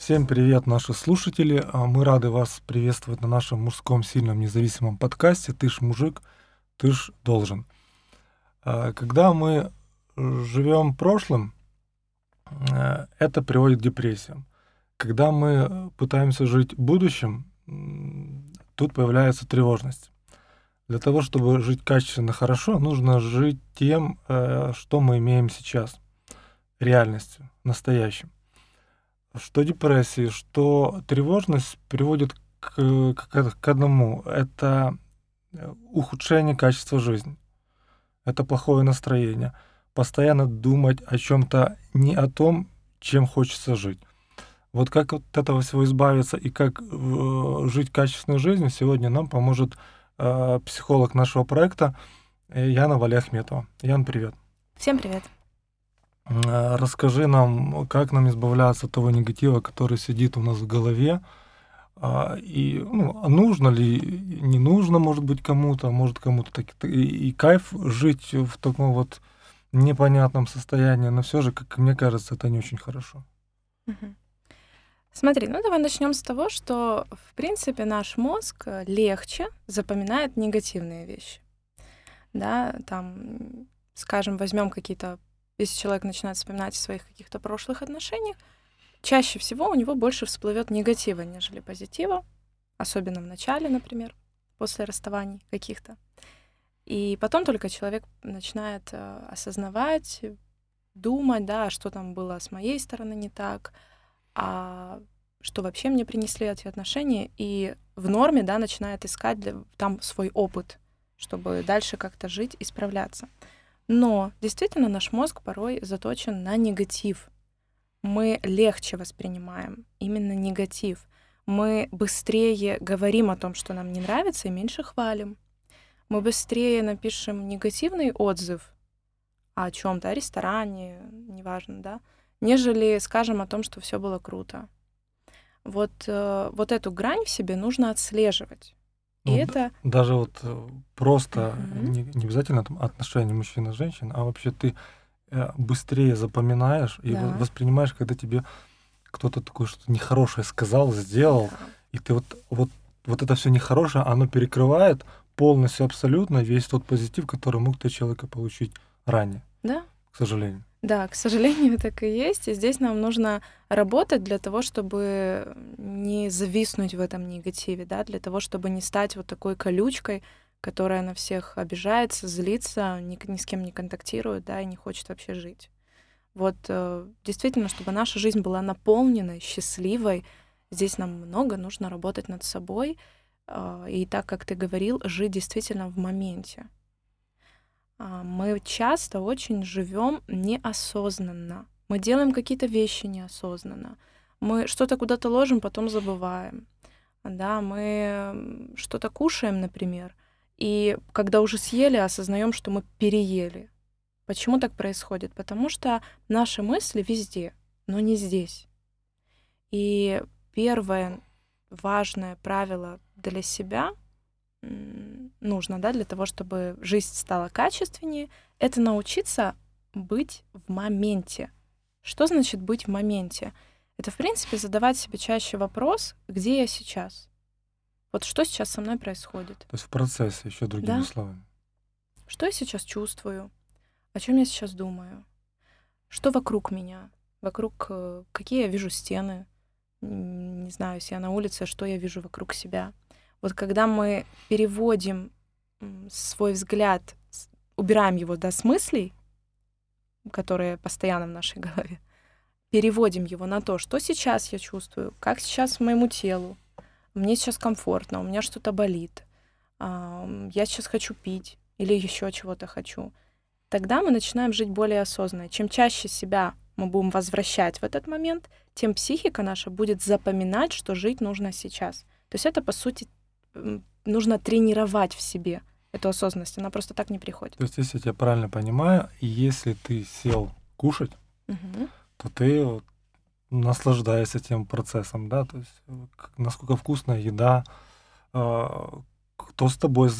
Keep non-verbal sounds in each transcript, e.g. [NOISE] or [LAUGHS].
Всем привет, наши слушатели. А, мы рады вас приветствовать на нашем мужском сильном независимом подкасте «Ты ж мужик, ты ж должен». А, когда мы живем прошлым, э, это приводит к депрессиям. Когда мы пытаемся жить будущим, тут появляется тревожность. Для того, чтобы жить качественно хорошо, нужно жить тем, э, что мы имеем сейчас, реальностью, настоящим. Что депрессия, что тревожность приводит к, к, к одному. Это э, ухудшение качества жизни. Это плохое настроение. Постоянно думать о чем-то не о том, чем хочется жить. Вот как от этого всего избавиться и как э, жить качественной жизнью, сегодня нам поможет Э, психолог нашего проекта Яна Валиахметова. Ян, привет. Всем привет. Э, расскажи нам, как нам избавляться от того негатива, который сидит у нас в голове, и ну, нужно ли, не нужно, может быть, кому-то, может кому-то так, и, и кайф жить в таком вот непонятном состоянии, но все же, как мне кажется, это не очень хорошо. Смотри, ну давай начнем с того, что, в принципе, наш мозг э, легче запоминает негативные вещи. Да, там, скажем, возьмем какие-то, если человек начинает вспоминать о своих каких-то прошлых отношениях, чаще всего у него больше всплывет негатива, нежели позитива, особенно в начале, например, после расставаний каких-то. И потом только человек начинает э, осознавать, думать, да, что там было с моей стороны не так, а что вообще мне принесли эти отношения, и в норме, да, начинает искать для, там свой опыт, чтобы дальше как-то жить и справляться. Но действительно наш мозг порой заточен на негатив. Мы легче воспринимаем именно негатив. Мы быстрее говорим о том, что нам не нравится, и меньше хвалим. Мы быстрее напишем негативный отзыв о чем-то, о ресторане, неважно, да, нежели скажем о том, что все было круто. Вот, э, вот эту грань в себе нужно отслеживать. И ну, это... Даже вот э, просто mm-hmm. не, не обязательно там отношения мужчина женщин, а вообще ты э, быстрее запоминаешь и да. воспринимаешь, когда тебе кто-то такое что-то нехорошее сказал, сделал, да. и ты вот, вот, вот это все нехорошее, оно перекрывает полностью, абсолютно весь тот позитив, который мог ты человека получить ранее. Да. К сожалению. Да, к сожалению, [LAUGHS] так и есть. И здесь нам нужно работать для того, чтобы не зависнуть в этом негативе, да, для того, чтобы не стать вот такой колючкой, которая на всех обижается, злится, ни, ни с кем не контактирует, да, и не хочет вообще жить. Вот э, действительно, чтобы наша жизнь была наполненной, счастливой, здесь нам много нужно работать над собой. Э, и так, как ты говорил, жить действительно в моменте. А, мы часто очень живем неосознанно. Мы делаем какие-то вещи неосознанно. Мы что-то куда-то ложим, потом забываем. Да, мы что-то кушаем, например, и когда уже съели, осознаем, что мы переели. Почему так происходит? Потому что наши мысли везде, но не здесь. И первое важное правило для себя нужно, да, для того, чтобы жизнь стала качественнее, это научиться быть в моменте. Что значит быть в моменте? Это, в принципе, задавать себе чаще вопрос, где я сейчас? Вот что сейчас со мной происходит? То есть в процессе, еще другими да? словами. Что я сейчас чувствую? О чем я сейчас думаю? Что вокруг меня? Вокруг э, какие я вижу стены? Не знаю, если я на улице, что я вижу вокруг себя? Вот когда мы переводим свой взгляд, убираем его до смыслей, которые постоянно в нашей голове, переводим его на то, что сейчас я чувствую, как сейчас моему телу, мне сейчас комфортно, у меня что-то болит, я сейчас хочу пить или еще чего-то хочу, тогда мы начинаем жить более осознанно. Чем чаще себя мы будем возвращать в этот момент, тем психика наша будет запоминать, что жить нужно сейчас. То есть это, по сути, нужно тренировать в себе эту осознанность. Она просто так не приходит. То есть, если я тебя правильно понимаю, если ты сел кушать, угу. то ты вот наслаждаешься тем процессом, да, то есть насколько вкусная еда, а, кто с тобой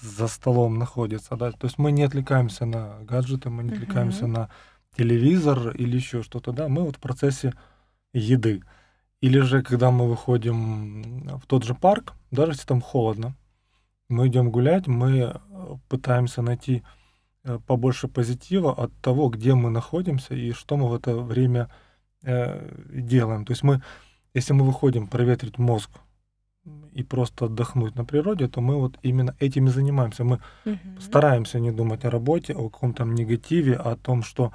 за столом находится, да, то есть мы не отвлекаемся на гаджеты, мы не отвлекаемся угу. на телевизор или еще что-то, да, мы вот в процессе еды. Или же, когда мы выходим в тот же парк, даже если там холодно, мы идем гулять, мы э, пытаемся найти э, побольше позитива от того, где мы находимся и что мы в это время э, делаем. То есть мы, если мы выходим проветрить мозг и просто отдохнуть на природе, то мы вот именно этим и занимаемся. Мы угу. стараемся не думать о работе, о каком-то негативе, о том, что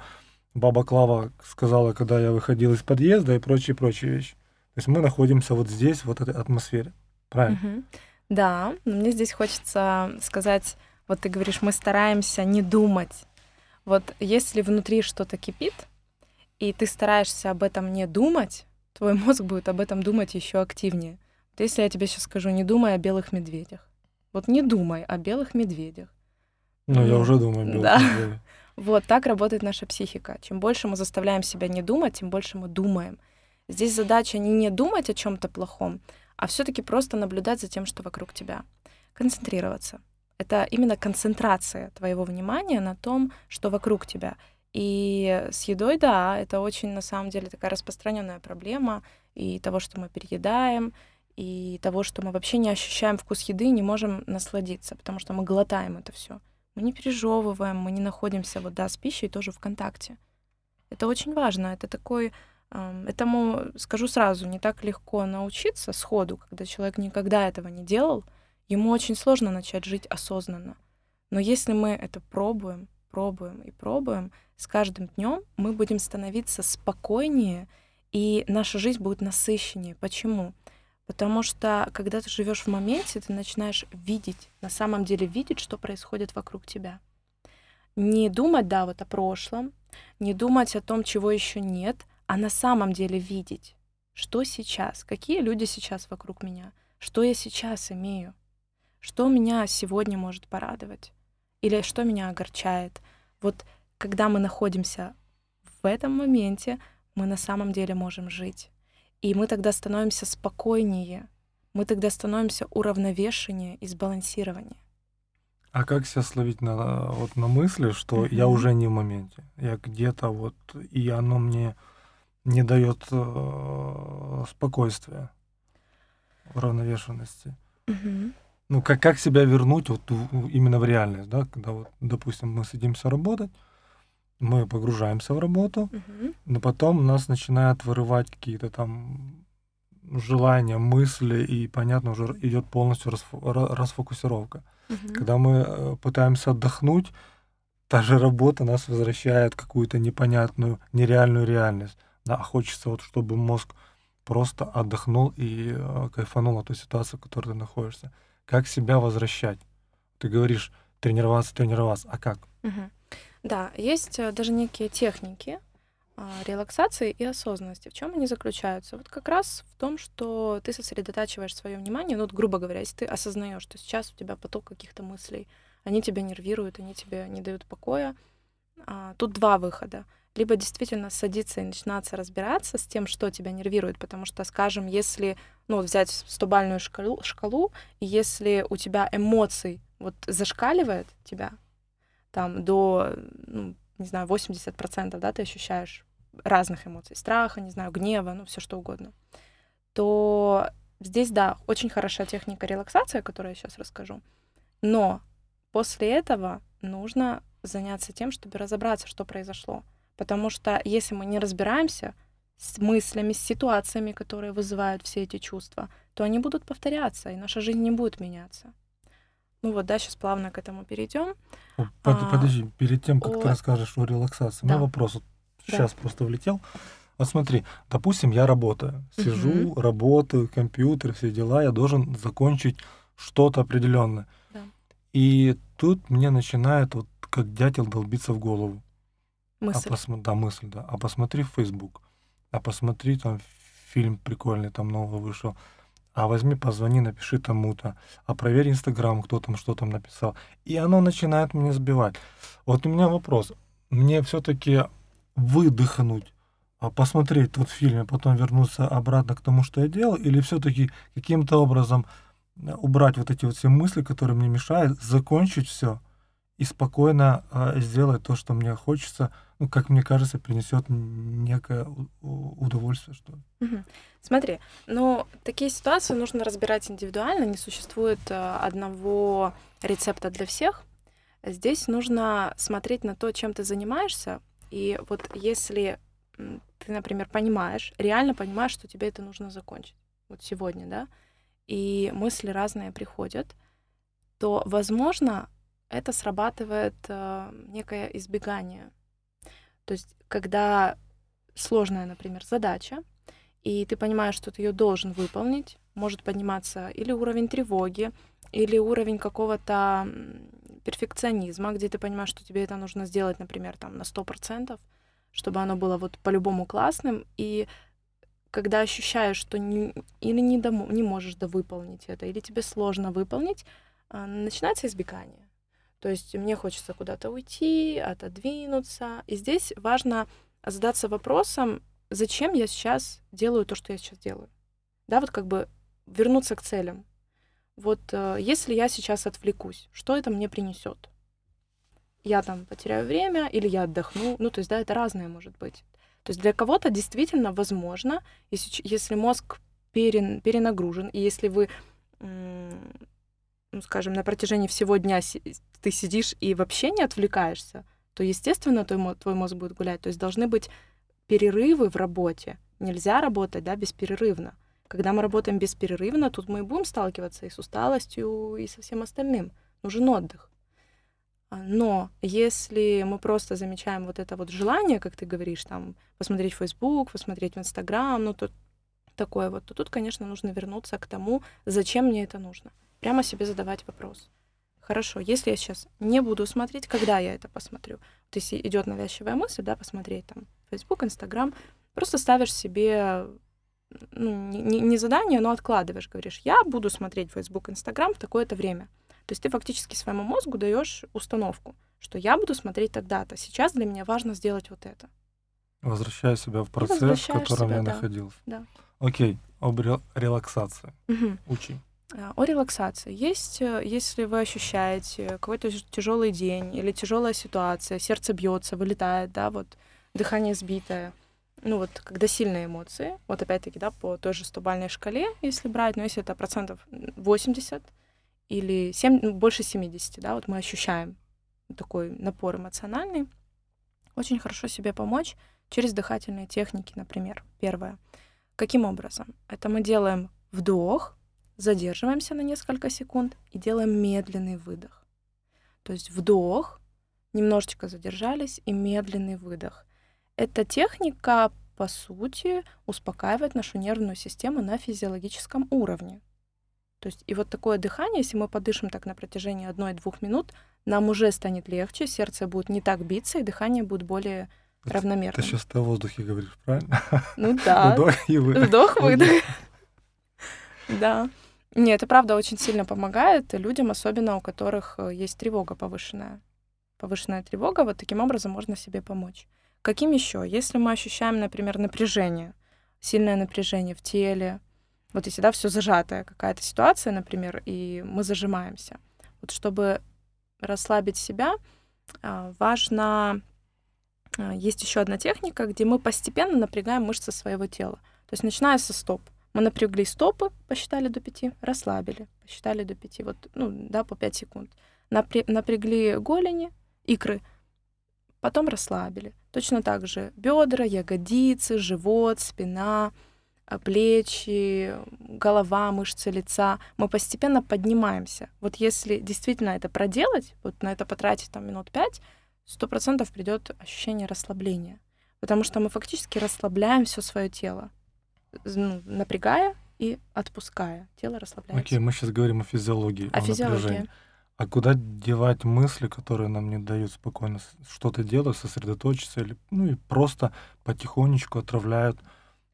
баба Клава сказала, когда я выходил из подъезда и прочие-прочие вещи. То есть мы находимся вот здесь, вот этой атмосфере. Правильно? Угу. Да, но мне здесь хочется сказать, вот ты говоришь, мы стараемся не думать. Вот если внутри что-то кипит, и ты стараешься об этом не думать, твой мозг будет об этом думать еще активнее. Вот если я тебе сейчас скажу, не думай о белых медведях. Вот не думай о белых медведях. Ну, ну я уже думаю о белых да. медведях. [LAUGHS] Вот так работает наша психика. Чем больше мы заставляем себя не думать, тем больше мы думаем. Здесь задача не не думать о чем-то плохом, а все-таки просто наблюдать за тем, что вокруг тебя. Концентрироваться. Это именно концентрация твоего внимания на том, что вокруг тебя. И с едой, да, это очень на самом деле такая распространенная проблема и того, что мы переедаем, и того, что мы вообще не ощущаем вкус еды не можем насладиться, потому что мы глотаем это все. Мы не пережевываем, мы не находимся вот, да, с пищей тоже в контакте. Это очень важно. Это такой Этому, скажу сразу, не так легко научиться сходу, когда человек никогда этого не делал. Ему очень сложно начать жить осознанно. Но если мы это пробуем, пробуем и пробуем, с каждым днем мы будем становиться спокойнее, и наша жизнь будет насыщеннее. Почему? Потому что когда ты живешь в моменте, ты начинаешь видеть, на самом деле видеть, что происходит вокруг тебя. Не думать, да, вот о прошлом, не думать о том, чего еще нет, а на самом деле видеть, что сейчас, какие люди сейчас вокруг меня, что я сейчас имею, что меня сегодня может порадовать или что меня огорчает. Вот когда мы находимся в этом моменте, мы на самом деле можем жить. И мы тогда становимся спокойнее, мы тогда становимся уравновешеннее и сбалансированнее. А как себя словить на, вот, на мысли, что mm-hmm. я уже не в моменте, я где-то вот, и оно мне не дает э, спокойствия, уравновешенности. Угу. Ну, как, как себя вернуть вот именно в реальность, да, когда вот, допустим, мы садимся работать, мы погружаемся в работу, угу. но потом нас начинают вырывать какие-то там желания, мысли, и, понятно, уже идет полностью расфо расфокусировка. Угу. Когда мы э, пытаемся отдохнуть, та же работа нас возвращает в какую-то непонятную, нереальную реальность. Да, хочется вот, чтобы мозг просто отдохнул и э, кайфанул от той ситуации, в которой ты находишься. Как себя возвращать? Ты говоришь тренироваться, тренироваться, а как? Угу. Да, есть э, даже некие техники э, релаксации и осознанности. В чем они заключаются? Вот как раз в том, что ты сосредотачиваешь свое внимание, ну вот грубо говоря, если ты осознаешь, что сейчас у тебя поток каких-то мыслей, они тебя нервируют, они тебе не дают покоя, а, тут два выхода либо действительно садиться и начинаться разбираться с тем, что тебя нервирует, потому что, скажем, если, ну, вот взять стобальную шкалу, шкалу, если у тебя эмоций вот зашкаливает тебя, там, до, ну, не знаю, 80%, да, ты ощущаешь разных эмоций, страха, не знаю, гнева, ну, все что угодно, то здесь, да, очень хорошая техника релаксации, о которой я сейчас расскажу, но после этого нужно заняться тем, чтобы разобраться, что произошло. Потому что если мы не разбираемся с мыслями, с ситуациями, которые вызывают все эти чувства, то они будут повторяться, и наша жизнь не будет меняться. Ну вот, да, сейчас плавно к этому перейдем. Под, а, подожди, перед тем, как о... ты расскажешь о релаксации, да. у меня вопрос вот сейчас да. просто влетел. Вот смотри, допустим, я работаю, сижу, угу. работаю, компьютер, все дела, я должен закончить что-то определенное. Да. И тут мне начинает вот как дятел долбиться в голову. А мысль. А посмо... Да, мысль, да. А посмотри в Facebook. А посмотри, там фильм прикольный, там новый вышел. А возьми, позвони, напиши тому-то. А проверь Инстаграм, кто там что там написал. И оно начинает меня сбивать. Вот у меня вопрос. Мне все-таки выдохнуть, а посмотреть тот фильм, а потом вернуться обратно к тому, что я делал, или все-таки каким-то образом э, убрать вот эти вот все мысли, которые мне мешают, закончить все и спокойно э, сделать то, что мне хочется, ну, как мне кажется, принесет некое удовольствие, что ли. Угу. Смотри, ну, такие ситуации нужно разбирать индивидуально, не существует э, одного рецепта для всех. Здесь нужно смотреть на то, чем ты занимаешься, и вот если ты, например, понимаешь, реально понимаешь, что тебе это нужно закончить, вот сегодня, да, и мысли разные приходят, то, возможно, это срабатывает э, некое избегание. То есть, когда сложная, например, задача, и ты понимаешь, что ты ее должен выполнить, может подниматься или уровень тревоги, или уровень какого-то перфекционизма, где ты понимаешь, что тебе это нужно сделать, например, там на 100%, чтобы оно было вот по-любому классным, и когда ощущаешь, что не, или не, дому, не можешь довыполнить это, или тебе сложно выполнить, а, начинается избегание. То есть мне хочется куда-то уйти, отодвинуться. И здесь важно задаться вопросом, зачем я сейчас делаю то, что я сейчас делаю. Да, вот как бы вернуться к целям. Вот э, если я сейчас отвлекусь, что это мне принесет? Я там потеряю время или я отдохну. Ну, то есть, да, это разное может быть. То есть для кого-то действительно возможно, если, если мозг перен, перенагружен, и если вы, ну, скажем, на протяжении всего дня ты сидишь и вообще не отвлекаешься, то, естественно, твой, твой мозг будет гулять. То есть должны быть перерывы в работе. Нельзя работать да, бесперерывно. Когда мы работаем бесперерывно, тут мы и будем сталкиваться и с усталостью, и со всем остальным. Нужен отдых. А, но если мы просто замечаем вот это вот желание, как ты говоришь, там, посмотреть Facebook, посмотреть в Instagram, ну, то такое вот, то тут, конечно, нужно вернуться к тому, зачем мне это нужно. Прямо себе задавать вопрос. Хорошо, если я сейчас не буду смотреть, когда я это посмотрю? То есть идет навязчивая мысль, да, посмотреть там Facebook, Instagram, просто ставишь себе ну, не, не задание, но откладываешь, говоришь, я буду смотреть Facebook, Instagram в такое-то время. То есть ты фактически своему мозгу даешь установку, что я буду смотреть тогда-то. Сейчас для меня важно сделать вот это. Возвращаю себя в процесс, в котором себя, я да. находился. Да. Окей, об релаксации. Угу. Учи. А, о релаксации. Есть, э, если вы ощущаете какой-то тяжелый день или тяжелая ситуация, сердце бьется, вылетает, да, вот дыхание сбитое, ну вот когда сильные эмоции, вот опять-таки, да, по той же 100 шкале, если брать, но если это процентов 80, или 7, ну, больше 70, да, вот мы ощущаем такой напор эмоциональный, очень хорошо себе помочь через дыхательные техники, например. Первое. Каким образом? Это мы делаем вдох, задерживаемся на несколько секунд и делаем медленный выдох. То есть вдох, немножечко задержались и медленный выдох. Эта техника, по сути, успокаивает нашу нервную систему на физиологическом уровне. То есть и вот такое дыхание, если мы подышим так на протяжении одной-двух минут, нам уже станет легче, сердце будет не так биться, и дыхание будет более равномерным. Ты сейчас о воздухе говоришь, правильно? Ну да. [LAUGHS] Вдох и выдох. Вдох, выдох. Да. Нет, это правда очень сильно помогает людям, особенно у которых э, есть тревога повышенная. Повышенная тревога, вот таким образом можно себе помочь. Каким еще? Если мы ощущаем, например, напряжение, сильное напряжение в теле, вот если, да, все зажатая какая-то ситуация, например, и мы зажимаемся. Вот чтобы расслабить себя, а, важно... А, есть еще одна техника, где мы постепенно напрягаем мышцы своего тела. То есть начиная со стоп. Мы напрягли стопы, посчитали до 5, расслабили, посчитали до 5, вот, ну, да, по 5 секунд. Напря- напрягли голени, икры, потом расслабили. Точно так же бедра, ягодицы, живот, спина, а, плечи, голова, мышцы лица, мы постепенно поднимаемся. Вот если действительно это проделать, вот на это потратить там минут пять, сто процентов придет ощущение расслабления, потому что мы фактически расслабляем все свое тело, ну, напрягая и отпуская. Тело расслабляется. Окей, okay, мы сейчас говорим о физиологии. О, о физиологии. Напряжении. А куда девать мысли, которые нам не дают спокойно что-то делать, сосредоточиться или ну и просто потихонечку отравляют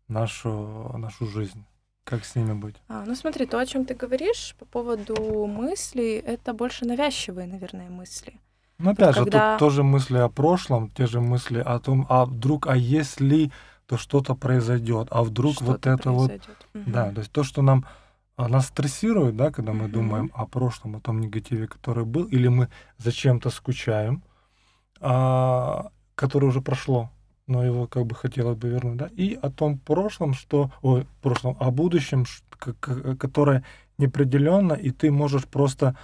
нашу, нашу жизнь? Как с ними быть? А, ну смотри, то, о чем ты говоришь по поводу мыслей, это больше навязчивые, наверное, мысли. Ну, опять вот же, когда... тут тоже мысли о прошлом, те же мысли о том, а вдруг, а если то что-то произойдет, а вдруг что вот это произойдет. вот, угу. да, то есть то, что нам нас стрессирует, да, когда мы Мгм. думаем о прошлом, о том негативе, который был, или мы зачем-то скучаем, а, которое уже прошло, но его как бы хотелось бы вернуть, да, и о том прошлом, что, ой, прошлом, о будущем, которое неопределенно, и ты можешь просто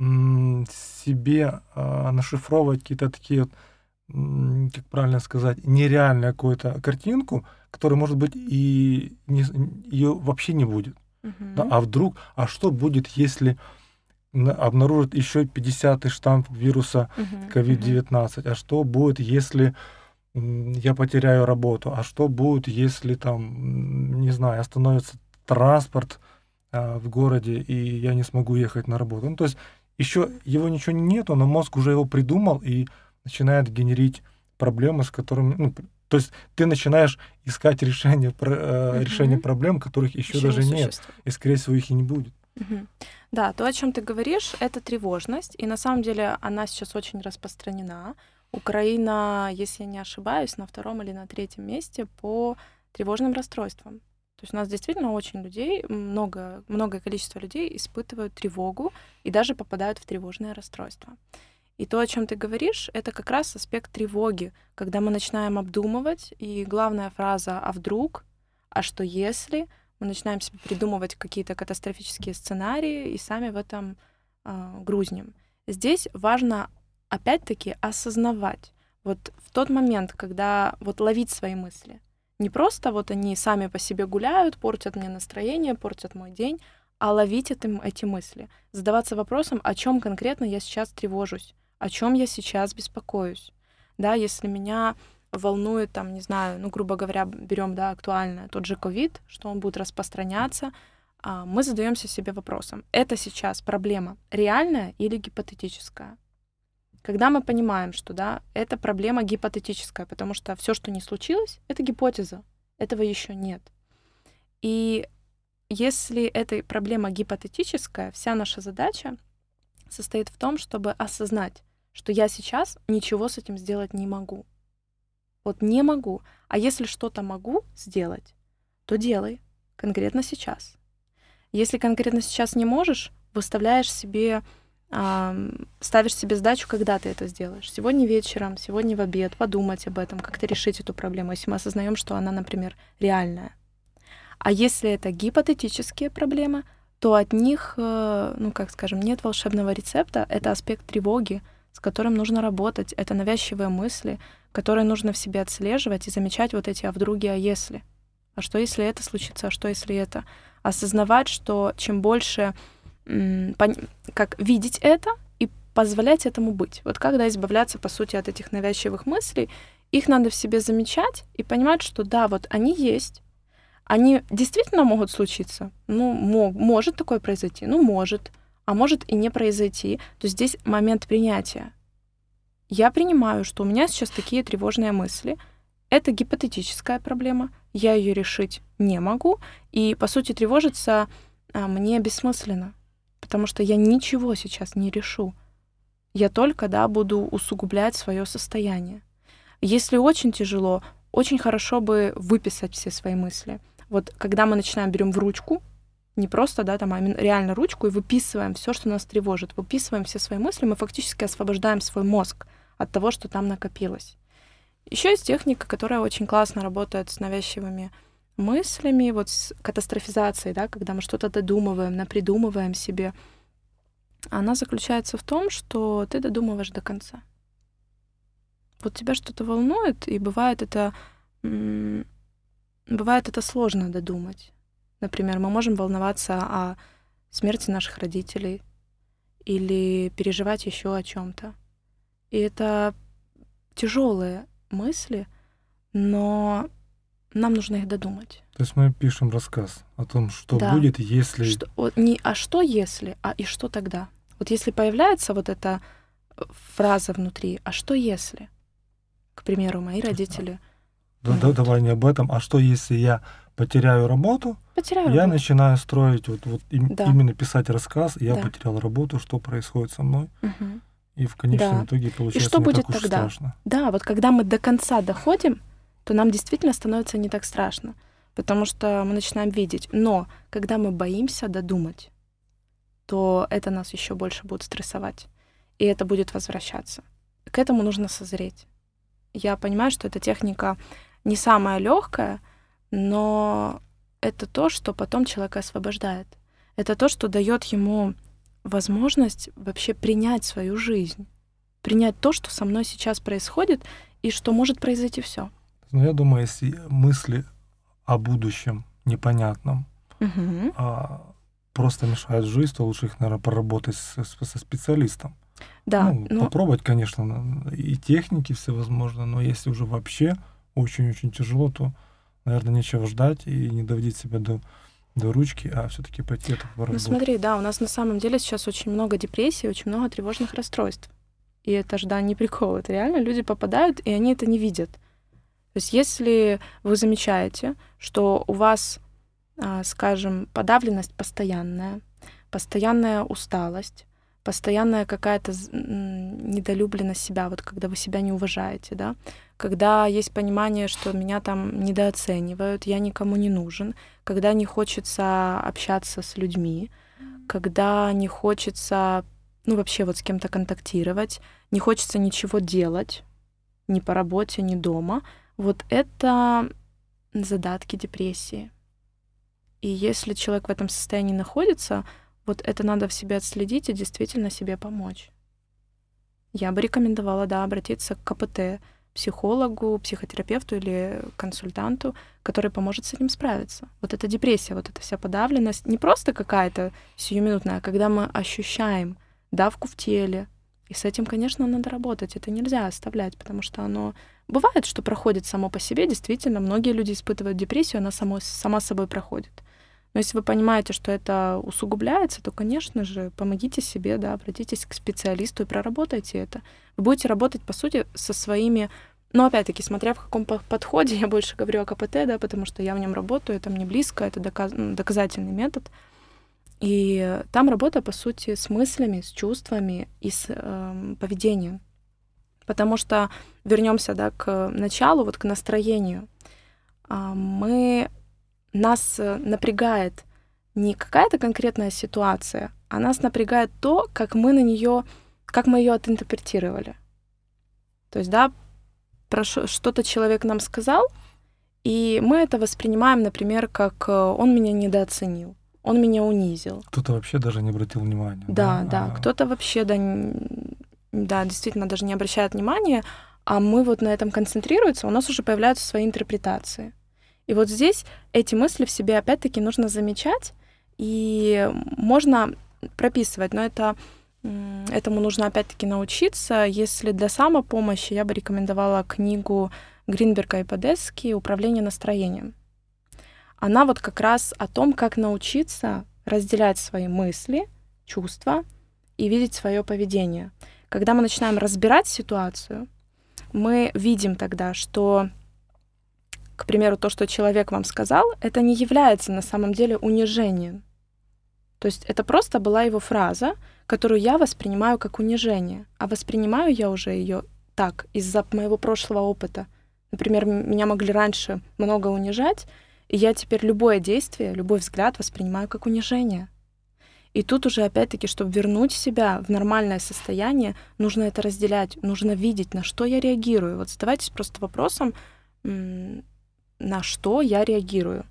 себе а, нашифровывать какие-то такие, вот, как правильно сказать, нереальную какую-то картинку, которая, может быть, и ее вообще не будет. Мгм. Да, а вдруг, а что будет, если на- обнаружат еще 50-й штамп вируса. Мгм. COVID-19? А что будет, если я потеряю работу? А что будет, если там, не знаю, остановится транспорт а, в городе, и я не смогу ехать на работу? Ну, то есть еще его ничего нету, но мозг уже его придумал и начинает генерить проблемы, с которыми... Ну, то есть ты начинаешь искать решение, э, решение проблем, которых еще Ещё не даже нет. существует. И, скорее всего, их и не будет. Мгм. Да, то, о чем ты говоришь, это тревожность, и на самом деле она сейчас очень распространена. Украина, если я не ошибаюсь, на втором или на третьем месте по тревожным расстройствам. То есть у нас действительно очень людей, много, многое количество людей испытывают тревогу и даже попадают в тревожное расстройство. И то, о чем ты говоришь, это как раз аспект тревоги, когда мы начинаем обдумывать, и главная фраза «а вдруг?», «а что если?», мы начинаем себе придумывать какие-то катастрофические сценарии и сами в этом а, грузнем. Здесь важно опять-таки осознавать вот в тот момент, когда вот ловить свои мысли. Не просто вот они сами по себе гуляют, портят мне настроение, портят мой день, а ловить этим, эти мысли. Задаваться вопросом, о чем конкретно я сейчас тревожусь, о чем я сейчас беспокоюсь. Да, если меня волнует, там, не знаю, ну, грубо говоря, берем, да, актуальное, тот же ковид, что он будет распространяться, а, мы задаемся себе вопросом, это сейчас проблема реальная или гипотетическая? Когда мы понимаем, что, да, это проблема гипотетическая, потому что все, что не случилось, это гипотеза, этого еще нет. И если эта проблема гипотетическая, вся наша задача состоит в том, чтобы осознать, что я сейчас ничего с этим сделать не могу. Вот не могу. А если что-то могу сделать, то делай конкретно сейчас. Если конкретно сейчас не можешь, выставляешь себе, ам, ставишь себе задачу, когда ты это сделаешь. Сегодня вечером, сегодня в обед, подумать об этом, как-то решить эту проблему, если мы осознаем, что она, например, реальная. А если это гипотетические проблемы, то от них, э, ну, как скажем, нет волшебного рецепта. Это аспект тревоги, с которым нужно работать. Это навязчивые мысли, которые нужно в себе отслеживать и замечать вот эти «а вдруг, а если?». А что, если это случится? А что, если это? Осознавать, что чем больше как видеть это и позволять этому быть. Вот когда избавляться, по сути, от этих навязчивых мыслей, их надо в себе замечать и понимать, что да, вот они есть, они действительно могут случиться. Ну, мо- может такое произойти, ну, может, а может и не произойти. То здесь момент принятия. Я принимаю, что у меня сейчас такие тревожные мысли. Это гипотетическая проблема, я ее решить не могу, и, по сути, тревожиться а, мне бессмысленно, потому что я ничего сейчас не решу. Я только, да, буду усугублять свое состояние. Если очень тяжело, очень хорошо бы выписать все свои мысли. Вот когда мы начинаем берем в ручку, не просто, да, там, а реально ручку и выписываем все, что нас тревожит, выписываем все свои мысли, мы фактически освобождаем свой мозг от того, что там накопилось. Еще есть техника, которая очень классно работает с навязчивыми мыслями, вот с катастрофизацией, да, когда мы что-то додумываем, напридумываем себе. Она заключается в том, что ты додумываешь до конца. Вот тебя что-то волнует, и бывает это бывает это сложно додумать. Например, мы можем волноваться о смерти наших родителей или переживать еще о чем-то. И это тяжелые мысли, но нам нужно их додумать. То есть мы пишем рассказ о том, что Да. будет, если... Что, не а что если, а и что тогда. Вот если появляется вот эта э, фраза внутри, а что если? К примеру, мои родители Да, да, давай не об этом. А что, если я потеряю работу? потеряю Я работу. начинаю строить, вот, вот им- Да. именно писать рассказ. Я Да. потерял работу, что происходит со мной. Мгм. И в конечном Да. итоге получается что не будет так уж тогда? страшно. Да, вот когда мы до конца доходим, то нам действительно становится не так страшно. потому что мы начинаем видеть. Но когда мы боимся додумать, то это нас еще больше будет стрессовать, и это будет возвращаться. К этому нужно созреть. Я понимаю, что эта техника не самая легкая, но это то, что потом человека освобождает. Это то, что дает ему возможность вообще принять свою жизнь, принять то, что со мной сейчас происходит, и что может произойти все. Ну, я думаю, если мысли о будущем непонятном Угу. а, просто мешают жизнь, то лучше их, наверное, поработать со, со специалистом. Да, ну, ну, попробовать, конечно, и техники всевозможные, но если уже вообще очень-очень тяжело, то, наверное, нечего ждать и не доводить себя до, до ручки, а все-таки пойти это ну поработать. смотри, да, у нас на самом деле сейчас очень много депрессий, очень много тревожных расстройств. И это же, да, не прикол. Это реально люди попадают, и они это не видят. То есть если вы замечаете, что у вас, а, скажем, подавленность постоянная, постоянная усталость, постоянная какая-то недолюбленность себя, вот когда вы себя не уважаете, да, когда есть понимание, что меня там недооценивают, я никому не нужен, когда не хочется общаться с людьми, когда не хочется, ну, вообще вот с кем-то контактировать, не хочется ничего делать, ни по работе, ни дома, вот это задатки депрессии. И если человек в этом состоянии находится, вот это надо в себе отследить и действительно себе помочь. Я бы рекомендовала, да, обратиться к КПТ, психологу, психотерапевту или консультанту, который поможет с этим справиться. Вот эта депрессия, вот эта вся подавленность, не просто какая-то сиюминутная, а когда мы ощущаем давку в теле, и с этим, конечно, надо работать. Это нельзя оставлять, потому что оно... Бывает, что проходит само по себе, действительно. Многие люди испытывают депрессию, она само, сама собой проходит. Но если вы понимаете, что это усугубляется, то, конечно же, помогите себе, да, обратитесь к специалисту и проработайте это. Вы будете работать, по сути, со своими... Но опять-таки, смотря в каком по- подходе, я больше говорю о КПТ, да, потому что я в нем работаю, это мне близко, это доказ- ну, доказательный метод. И там работа, по сути, с мыслями, с чувствами и с эм, поведением. Потому что вернемся да, к началу, вот к настроению. А, Мы нас э, напрягает не какая-то конкретная ситуация, а нас напрягает то, как мы на нее, как мы ее отинтерпретировали. То есть, да, про что-то человек нам сказал, и мы это воспринимаем, например, как э, он меня недооценил, он меня унизил. Кто-то вообще даже не обратил внимания. Да, да, А, кто-то вообще, да, да, действительно даже не обращает внимания, а мы вот на этом концентрируемся, у нас уже появляются свои интерпретации. И вот здесь эти мысли в себе опять-таки нужно замечать, и можно прописывать, но это этому нужно опять-таки научиться. Если для самопомощи, я бы рекомендовала книгу Гринберга и Подески «Управление настроением». Она вот как раз о том, как научиться разделять свои мысли, чувства и видеть свое поведение. Когда мы начинаем разбирать ситуацию, мы видим тогда, что, к примеру, то, что человек вам сказал, это не является на самом деле унижением. То есть это просто была его фраза, которую я воспринимаю как унижение. А воспринимаю я уже ее так из-за моего прошлого опыта. Например, меня могли раньше много унижать, и я теперь любое действие, любой взгляд воспринимаю как унижение. И тут уже опять-таки, чтобы вернуть себя в нормальное состояние, нужно это разделять, нужно видеть, на что я реагирую. Вот задавайтесь просто вопросом, на что я реагирую.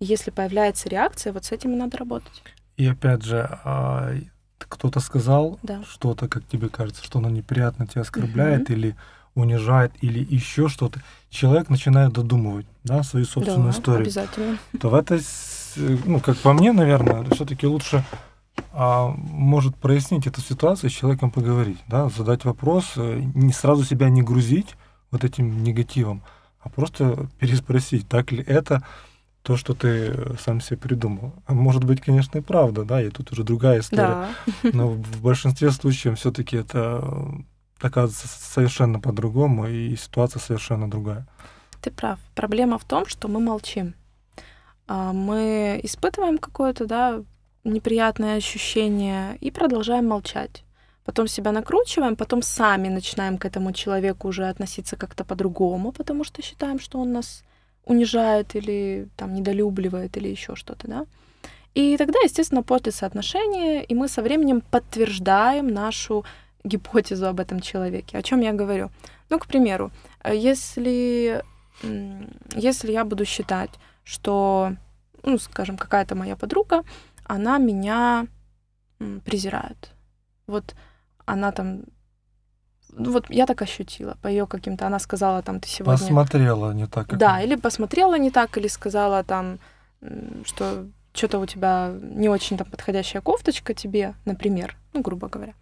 Если появляется реакция, вот с этим и надо работать. И опять же, а, кто-то сказал Да. что-то, как тебе кажется, что оно неприятно тебя оскорбляет или унижает, или еще что-то. Человек начинает додумывать да, свою собственную да, историю. обязательно. то в этой, с- ну, как по мне, наверное, все-таки лучше а, может прояснить эту ситуацию, с человеком поговорить, да, задать вопрос, э, не сразу себя не грузить вот этим негативом, а просто переспросить, так ли это то, что ты э, сам себе придумал. А Может быть, конечно, и правда, да, и тут уже другая история. Да. Но в большинстве случаев все-таки это э, оказывается совершенно по-другому, и ситуация совершенно другая. Ты прав. Проблема в том, что мы молчим. А, Мы испытываем какое-то, да, неприятное ощущение и продолжаем молчать. Потом себя накручиваем, потом сами начинаем к этому человеку уже относиться как-то по-другому, потому что считаем, что он нас унижает или там недолюбливает или еще что-то, да. И тогда, естественно, портятся отношения, и мы со временем подтверждаем нашу гипотезу об этом человеке. О чем я говорю? Ну, к примеру, если, если я буду считать, что, ну, скажем, какая-то моя подруга, она меня презирает. Вот она там ну, вот я так ощутила по ее каким-то. Она сказала там, ты сегодня. Посмотрела не так. Как... Да, или посмотрела не так, или сказала там, что что-то у тебя не очень там подходящая кофточка тебе, например, ну грубо говоря.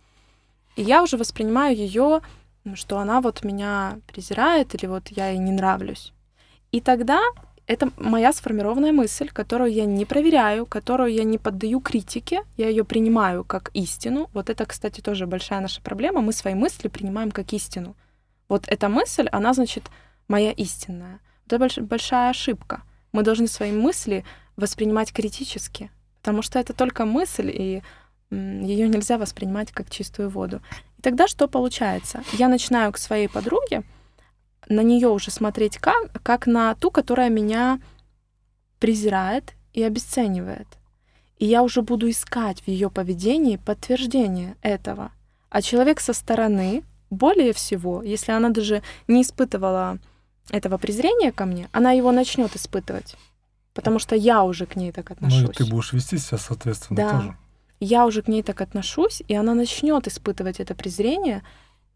И я уже воспринимаю ее, что она вот меня презирает или вот я ей не нравлюсь. И тогда это моя сформированная мысль, которую я не проверяю, которую я не поддаю критике, я ее принимаю как истину. Вот это, кстати, тоже большая наша проблема. Мы свои мысли принимаем как истину. Вот эта мысль, она, значит, моя истинная. Это больш- большая ошибка. Мы должны свои мысли воспринимать критически, потому что это только мысль, и ее нельзя воспринимать как чистую воду. И тогда что получается? Я начинаю к своей подруге на нее уже смотреть как, как на ту, которая меня презирает и обесценивает. И я уже буду искать в ее поведении подтверждение этого. А человек со стороны, более всего, если она даже не испытывала этого презрения ко мне, она его начнет испытывать. Потому что я уже к ней так отношусь. Ну и ты будешь вести себя, соответственно, да. тоже. Я уже к ней так отношусь, и она начнет испытывать это презрение,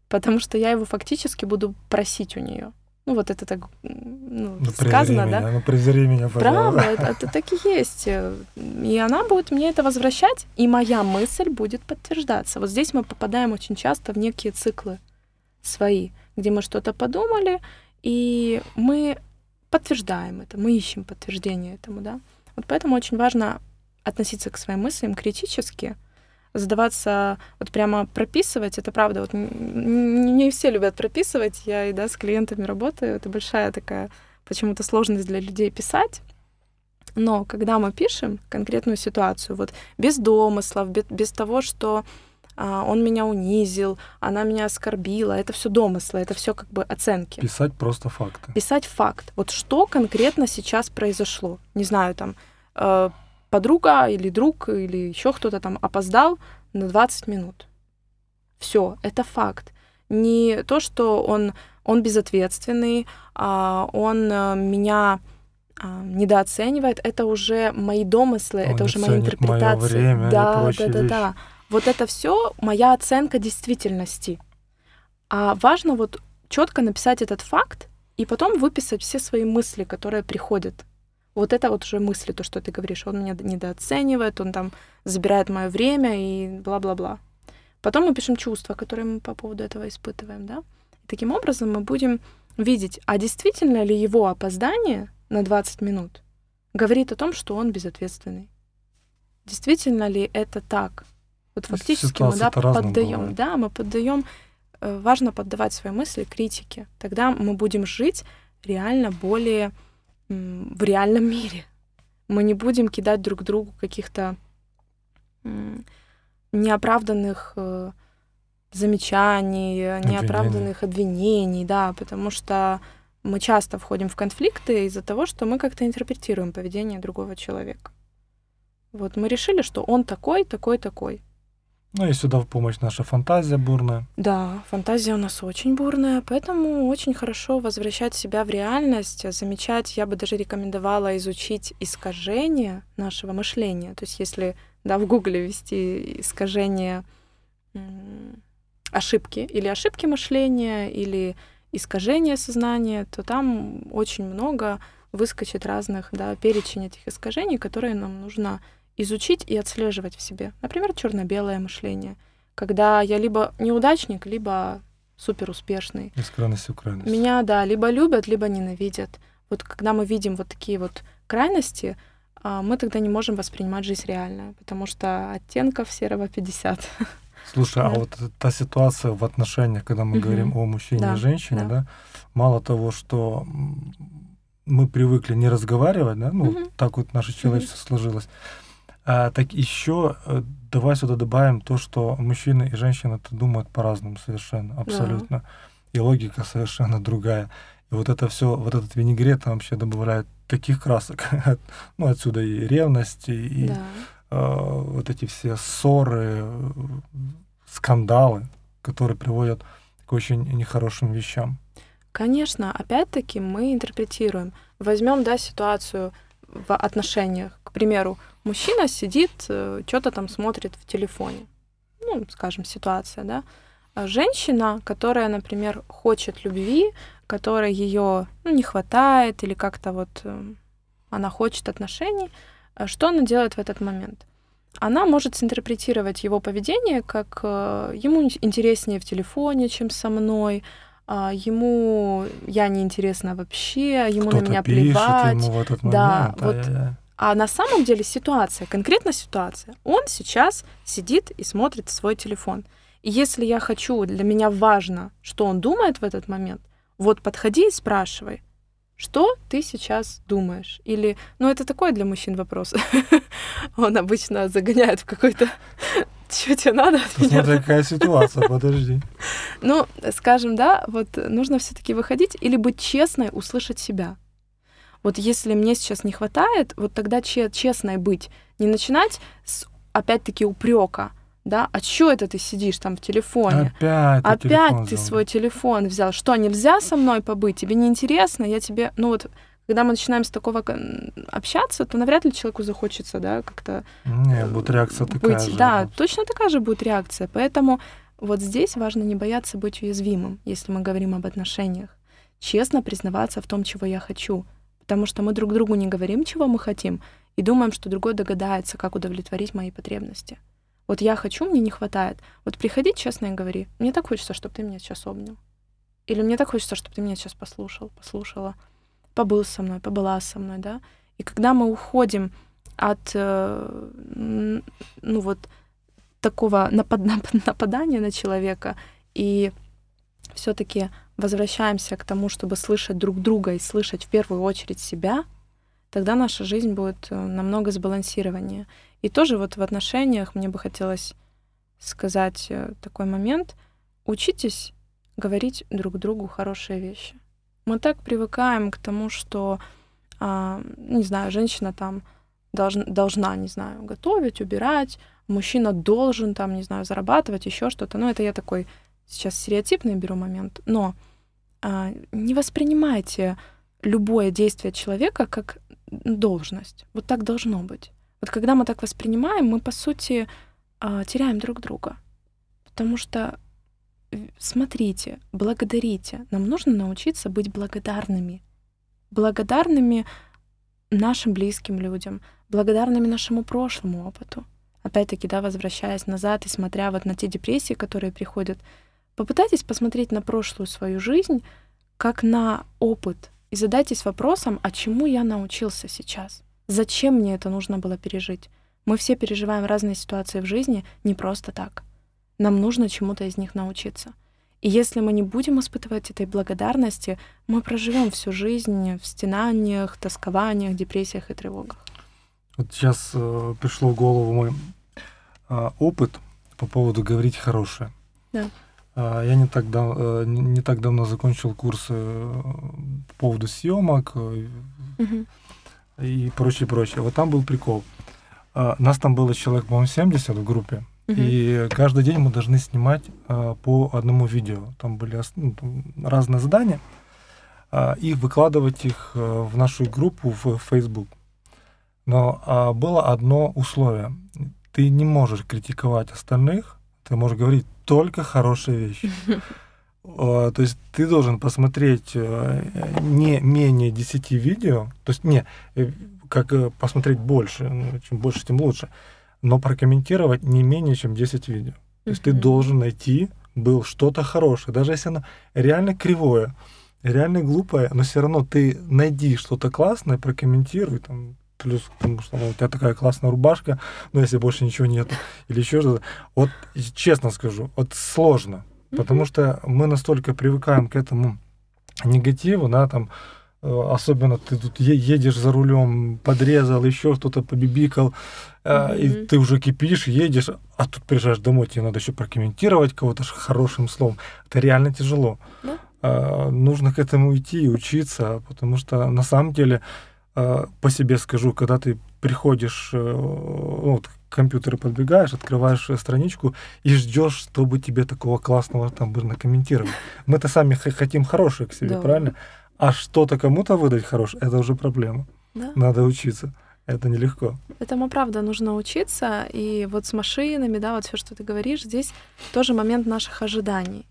потому что я его фактически буду просить у нее. Ну, вот это так ну, ну сказано, меня, да? Ну, презри меня, пожалуйста. Правда, [LAUGHS] это, это так и есть. И она будет мне это возвращать, и моя мысль будет подтверждаться. Вот здесь мы попадаем очень часто в некие циклы свои, где мы что-то подумали, и мы подтверждаем это, мы ищем подтверждение этому, да. Вот поэтому очень важно относиться к своим мыслям критически, задаваться, вот прямо прописывать, это правда, вот не все любят прописывать, я и да, с клиентами работаю, это большая такая почему-то сложность для людей писать, но когда мы пишем конкретную ситуацию, вот без домыслов, без, без того, что а, он меня унизил, она меня оскорбила, это все домыслы, это все как бы оценки. Писать просто факты. Писать факт. Вот что конкретно сейчас произошло? Не знаю, там э, подруга или друг или еще кто-то там опоздал на 20 минут. Все, это факт. Не то, что он, он безответственный, а он э, меня а, недооценивает, это уже мои домыслы, он это уже мои интерпретации. Время да, и да, да, да. Вот это все моя оценка действительности. А важно вот четко написать этот факт и потом выписать все свои мысли, которые приходят вот это вот уже мысли, то, что ты говоришь, он меня недооценивает, он там забирает мое время и бла-бла-бла. Потом мы пишем чувства, которые мы по поводу этого испытываем, да? И таким образом мы будем видеть, а действительно ли его опоздание на 20 минут говорит о том, что он безответственный. Действительно ли это так? Вот фактически мы да, поддаем, да, мы поддаем. Э, важно поддавать свои мысли критике. Тогда мы будем жить реально более в реальном мире. Мы не будем кидать друг другу каких-то неоправданных э, замечаний, Обвинения. неоправданных обвинений, да, потому что мы часто входим в конфликты из-за того, что мы как-то интерпретируем поведение другого человека. Вот мы решили, что он такой, такой, такой. Ну и сюда в помощь наша фантазия бурная. Да, фантазия у нас очень бурная, поэтому очень хорошо возвращать себя в реальность, замечать, я бы даже рекомендовала изучить искажения нашего мышления. То есть если да, в Гугле ввести искажение ошибки или ошибки мышления, или искажение сознания, то там очень много выскочит разных да, перечень этих искажений, которые нам нужно изучить и отслеживать в себе. Например, черно-белое мышление, когда я либо неудачник, либо супер успешный. Из крайности в крайность. Меня, да, либо любят, либо ненавидят. Вот когда мы видим вот такие вот крайности, а, мы тогда не можем воспринимать жизнь реально, потому что оттенков серого 50. Слушай, а да. а вот та ситуация в отношениях, когда мы угу. говорим о мужчине да, и женщине, да. да, мало того, что мы привыкли не разговаривать, да, ну, угу. так вот наше человечество угу. сложилось, а, так еще э, давай сюда добавим то, что мужчина и женщина думают по-разному совершенно, абсолютно. Да. И логика совершенно другая. И вот это все, вот этот винегрет там вообще добавляет таких красок. ну, отсюда и ревность, и, да. э, вот эти все ссоры, скандалы, которые приводят к очень нехорошим вещам. Конечно, опять-таки мы интерпретируем. Возьмем, да, ситуацию в отношениях. Примеру, мужчина сидит, э, что-то там смотрит в телефоне. Ну, скажем, ситуация, да. А женщина, которая, например, хочет любви, которой ее ну, не хватает или как-то вот э, она хочет отношений, э, что она делает в этот момент? Она может синтерпретировать его поведение как ему интереснее в телефоне, чем со мной, а, ему я не интересна вообще, ему на меня пишет плевать. Ему в этот момент, да, вот. А на самом деле ситуация, конкретно ситуация. Он сейчас сидит и смотрит свой телефон. И если я хочу, для меня важно, что он думает в этот момент, вот подходи и спрашивай, что ты сейчас думаешь? Или, ну это такой для мужчин вопрос. [LAUGHS] Он обычно загоняет в какой-то [LAUGHS] что тебе надо? Смотри, какая ситуация, подожди. Ну, скажем, да, вот нужно все таки выходить или быть честной, услышать себя. Вот если мне сейчас не хватает, вот тогда честной быть. Не начинать с, опять-таки, упрека, да, а чё это ты сидишь там в телефоне? Опять, Опять ты взял. свой телефон взял. Что, нельзя со мной побыть? Тебе не интересно? Я тебе, ну вот когда мы начинаем с такого общаться, то навряд ли человеку захочется, да, как-то... Не, будет реакция быть, такая же. Да, будет. точно такая же будет реакция. Поэтому вот здесь важно не бояться быть уязвимым, если мы говорим об отношениях. Честно признаваться в том, чего я хочу. Потому что мы друг другу не говорим, чего мы хотим, и думаем, что другой догадается, как удовлетворить мои потребности. Вот я хочу, мне не хватает. Вот приходи честно и говори, мне так хочется, чтобы ты меня сейчас обнял. Или мне так хочется, чтобы ты меня сейчас послушал, послушала побыл со мной, побыла со мной, да. И когда мы уходим от, э, ну вот, такого напад [LAUGHS] нападания на человека и все-таки возвращаемся к тому, чтобы слышать друг друга и слышать в первую очередь себя, тогда наша жизнь будет э, намного сбалансированнее. И тоже вот в отношениях мне бы хотелось сказать э, такой момент. Учитесь говорить друг другу хорошие вещи. Мы так привыкаем к тому, что, а, не знаю, женщина там должна, должна, не знаю, готовить, убирать, мужчина должен там, не знаю, зарабатывать, еще что-то. Ну, это я такой сейчас стереотипный беру момент. Но а, не воспринимайте любое действие человека как должность. Вот так должно быть. Вот когда мы так воспринимаем, мы, по сути, а, теряем друг друга. Потому что смотрите, благодарите. Нам нужно научиться быть благодарными. Благодарными нашим близким людям, благодарными нашему прошлому опыту. Опять-таки, да, возвращаясь назад и смотря вот на те депрессии, которые приходят, попытайтесь посмотреть на прошлую свою жизнь как на опыт и задайтесь вопросом, а чему я научился сейчас? Зачем мне это нужно было пережить? Мы все переживаем разные ситуации в жизни не просто так. Нам нужно чему-то из них научиться. И если мы не будем испытывать этой благодарности, мы проживем всю жизнь в стенаниях, тоскованиях, депрессиях и тревогах. Вот сейчас э, пришло в голову мой э, опыт по поводу говорить хорошее. Да. Э, я не так, дав, э, не, так давно закончил курсы э, по поводу съемок э, угу. и прочее, прочее. Вот там был прикол. Э, нас там было человек, по-моему, 70 в группе. И каждый день мы должны снимать а, по одному видео. Там были ну, разные задания. А, и выкладывать их а, в нашу группу в Facebook. Но а, было одно условие. Ты не можешь критиковать остальных, ты можешь говорить только хорошие вещи. [LAUGHS] То есть ты должен посмотреть э, не менее 10 видео, то есть не, э, как э, посмотреть больше, ну, чем больше, тем лучше но прокомментировать не менее чем 10 видео. То есть ты должен найти был что-то хорошее, даже если оно реально кривое, реально глупое, но все равно ты найди что-то классное, прокомментируй там, плюс потому что ну, у тебя такая классная рубашка, но если больше ничего нет, [LAUGHS] или еще что-то. Вот честно скажу, вот сложно, потому что мы настолько привыкаем к этому негативу, да, там, Э, особенно ты тут едешь за рулем, подрезал, еще что-то побибикал, mm-hmm. и ты уже кипишь, едешь, а тут приезжаешь домой, тебе надо еще прокомментировать кого-то хорошим словом. Это реально тяжело. Да? э, нужно к этому идти и учиться, потому что на самом деле по себе скажу, когда ты приходишь, э, вот, к компьютеру подбегаешь, открываешь страничку и ждешь, чтобы тебе такого классного там бы накомментировали. Мы-то сами хотим хорошее к себе, да. правильно? А что-то кому-то выдать хорошее, это уже проблема. Да. Надо учиться. Это нелегко. Этому правда нужно учиться. И вот с машинами, да, вот все, что ты говоришь, здесь тоже момент наших ожиданий.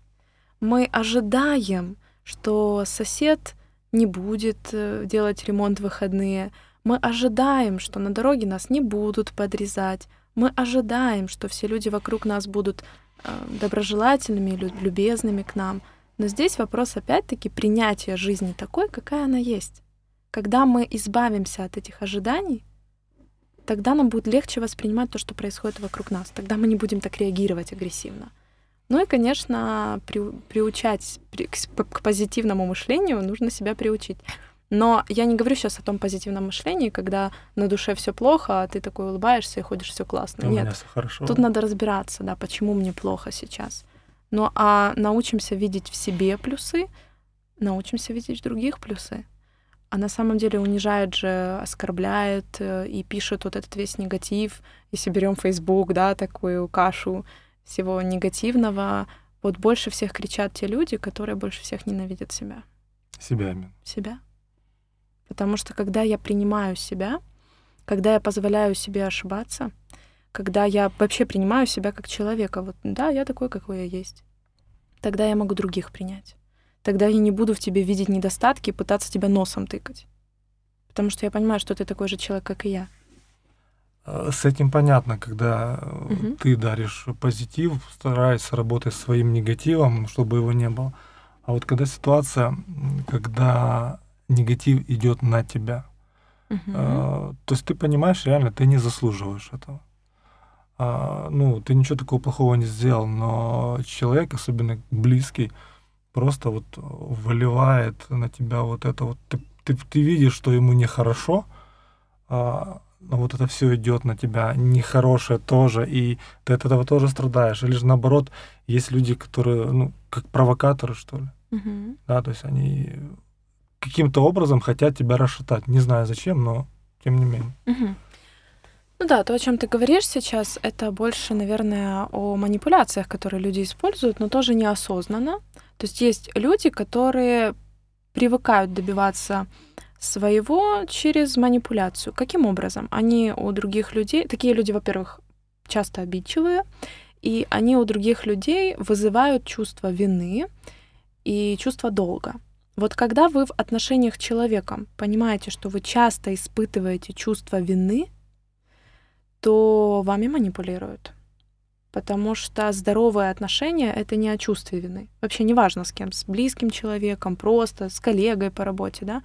Мы ожидаем, что сосед не будет э, делать ремонт в выходные. Мы ожидаем, что на дороге нас не будут подрезать. Мы ожидаем, что все люди вокруг нас будут э, доброжелательными, любезными к нам. Но здесь вопрос опять-таки принятия жизни такой, какая она есть. Когда мы избавимся от этих ожиданий, тогда нам будет легче воспринимать то, что происходит вокруг нас. Тогда мы не будем так реагировать агрессивно. Ну и, конечно, при, приучать при, к, к позитивному мышлению нужно себя приучить. Но я не говорю сейчас о том позитивном мышлении, когда на душе все плохо, а ты такой улыбаешься и ходишь, все классно. У Нет, меня все хорошо. тут надо разбираться, да, почему мне плохо сейчас. Ну а научимся видеть в себе плюсы, научимся видеть в других плюсы а на самом деле унижает же, оскорбляет э, и пишет вот этот весь негатив. Если берем Facebook, да, такую кашу всего негативного, вот больше всех кричат те люди, которые больше всех ненавидят себя. Себя именно. Себя. Потому что когда я принимаю себя, когда я позволяю себе ошибаться, когда я вообще принимаю себя как человека, вот да, я такой, какой я есть, тогда я могу других принять тогда я не буду в тебе видеть недостатки и пытаться тебя носом тыкать. Потому что я понимаю, что ты такой же человек, как и я. А, с этим понятно, когда угу. ты даришь позитив, стараясь работать с своим негативом, чтобы его не было. А вот когда ситуация, когда негатив идет на тебя, угу. э, то есть ты понимаешь, реально, ты не заслуживаешь этого. А, ну, ты ничего такого плохого не сделал, но человек, особенно близкий, просто вот выливает на тебя вот это вот. Ты, ты, ты видишь, что ему нехорошо, а, но вот это все идет на тебя нехорошее тоже, и ты от этого тоже страдаешь. Или же наоборот, есть люди, которые, ну, как провокаторы, что ли. Угу. Да, то есть они каким-то образом хотят тебя расшатать. Не знаю зачем, но тем не менее. Угу. Ну да, то, о чем ты говоришь сейчас, это больше, наверное, о манипуляциях, которые люди используют, но тоже неосознанно. То есть есть люди, которые привыкают добиваться своего через манипуляцию. Каким образом? Они у других людей, такие люди, во-первых, часто обидчивые, и они у других людей вызывают чувство вины и чувство долга. Вот когда вы в отношениях с человеком понимаете, что вы часто испытываете чувство вины, то вами манипулируют потому что здоровые отношения — это не о чувстве вины. Вообще неважно с кем, с близким человеком, просто с коллегой по работе, да.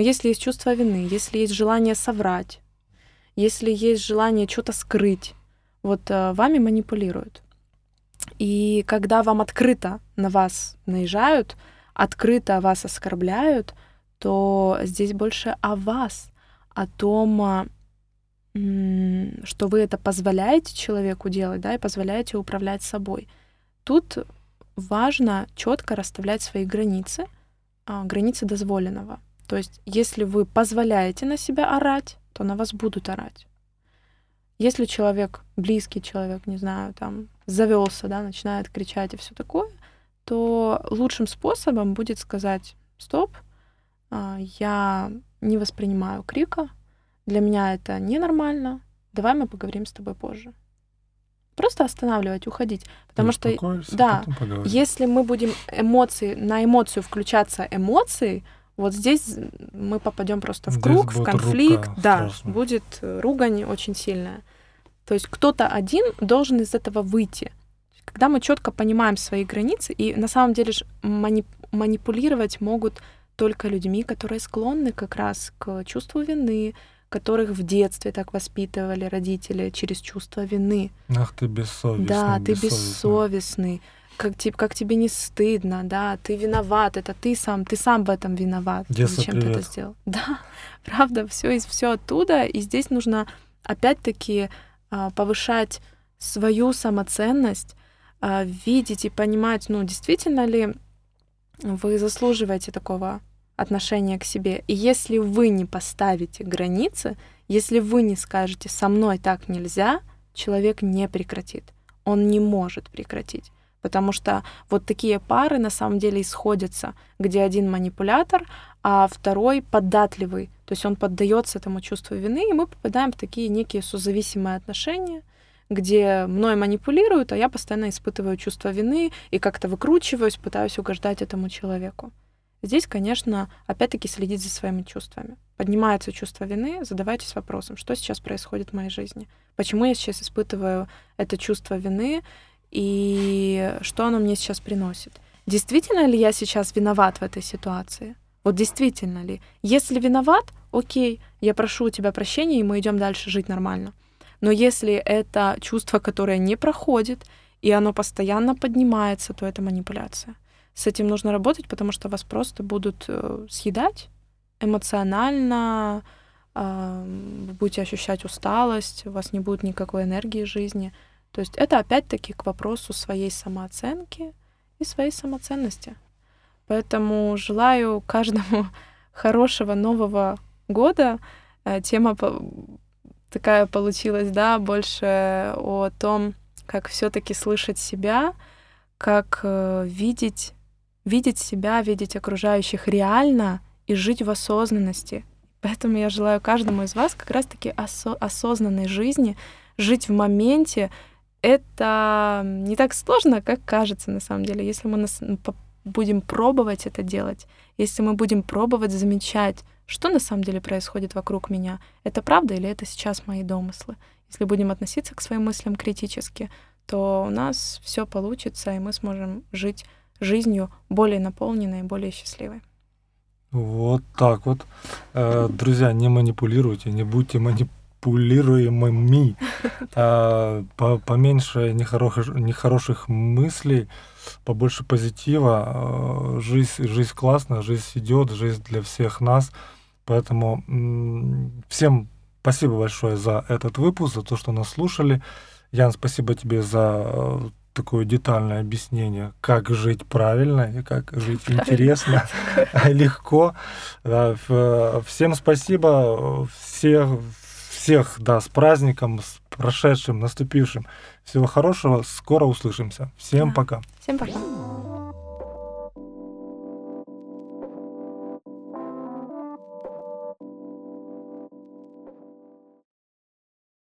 Но если есть чувство вины, если есть желание соврать, если есть желание что-то скрыть, вот э, вами манипулируют. И когда вам открыто на вас наезжают, открыто вас оскорбляют, то здесь больше о вас, о том, а, что вы это позволяете человеку делать, да, и позволяете управлять собой. Тут важно четко расставлять свои границы, а, границы дозволенного. То есть, если вы позволяете на себя орать, то на вас будут орать. Если человек, близкий человек, не знаю, там, завелся, да, начинает кричать и все такое, то лучшим способом будет сказать: стоп, а, я не воспринимаю крика, для меня это ненормально, давай мы поговорим с тобой позже. Просто останавливать, уходить. Потому что, да, если мы будем эмоции, на эмоцию включаться эмоции, вот здесь мы попадем просто в здесь круг, в конфликт, да, страшно. будет ругань очень сильная. То есть кто-то один должен из этого выйти. Когда мы четко понимаем свои границы, и на самом деле мани манипулировать могут только людьми, которые склонны как раз к чувству вины, которых в детстве так воспитывали родители через чувство вины. Ах, ты бессовестный. Да, ты бессовестный. Как, тебе, как тебе не стыдно, да, ты виноват, это ты сам, ты сам в этом виноват. Детство, Зачем привет. ты это сделал? [LAUGHS] Да, правда, все из все оттуда, и здесь нужно опять-таки а, повышать свою самоценность, а, видеть и понимать, ну, действительно ли вы заслуживаете такого отношения к себе. И если вы не поставите границы, если вы не скажете «со мной так нельзя», человек не прекратит. Он не может прекратить. Потому что вот такие пары на самом деле исходятся, где один манипулятор, а второй податливый. То есть он поддается этому чувству вины, и мы попадаем в такие некие созависимые отношения, где мной манипулируют, а я постоянно испытываю чувство вины и как-то выкручиваюсь, пытаюсь угождать этому человеку. Здесь, конечно, опять-таки следить за своими чувствами. Поднимается чувство вины, задавайтесь вопросом, что сейчас происходит в моей жизни, почему я сейчас испытываю это чувство вины, и что оно мне сейчас приносит. Действительно ли я сейчас виноват в этой ситуации? Вот действительно ли? Если виноват, окей, я прошу у тебя прощения, и мы идем дальше жить нормально. Но если это чувство, которое не проходит, и оно постоянно поднимается, то это манипуляция. С этим нужно работать, потому что вас просто будут э, съедать эмоционально, вы будете ощущать усталость, у вас не будет никакой энергии жизни. То есть это опять-таки к вопросу своей самооценки и своей самоценности. Поэтому желаю каждому [LAUGHS] хорошего нового года. Э, тема такая получилась, да, больше о том, как все-таки слышать себя, как э, видеть, видеть себя, видеть окружающих реально и жить в осознанности. Поэтому я желаю каждому из вас как раз-таки осо- осознанной жизни, жить в моменте, это не так сложно, как кажется на самом деле. Если мы нас, будем пробовать это делать, если мы будем пробовать замечать, что на самом деле происходит вокруг меня, это правда или это сейчас мои домыслы. Если будем относиться к своим мыслям критически, то у нас все получится, и мы сможем жить жизнью более наполненной, более счастливой. Вот так вот. Э, друзья, не манипулируйте, не будьте манипулируемыми манипулируемыми, [LAUGHS] а, поменьше нехороших, нехороших мыслей, побольше позитива. А, жизнь, жизнь классная, жизнь идет, жизнь для всех нас. Поэтому всем спасибо большое за этот выпуск, за то, что нас слушали. Ян, спасибо тебе за э, такое детальное объяснение, как жить правильно и как жить интересно, [LAUGHS] [LAUGHS] легко. Всем спасибо. Всех, всех, да, с праздником, с прошедшим, наступившим. Всего хорошего, скоро услышимся. Всем да. пока. Всем пока.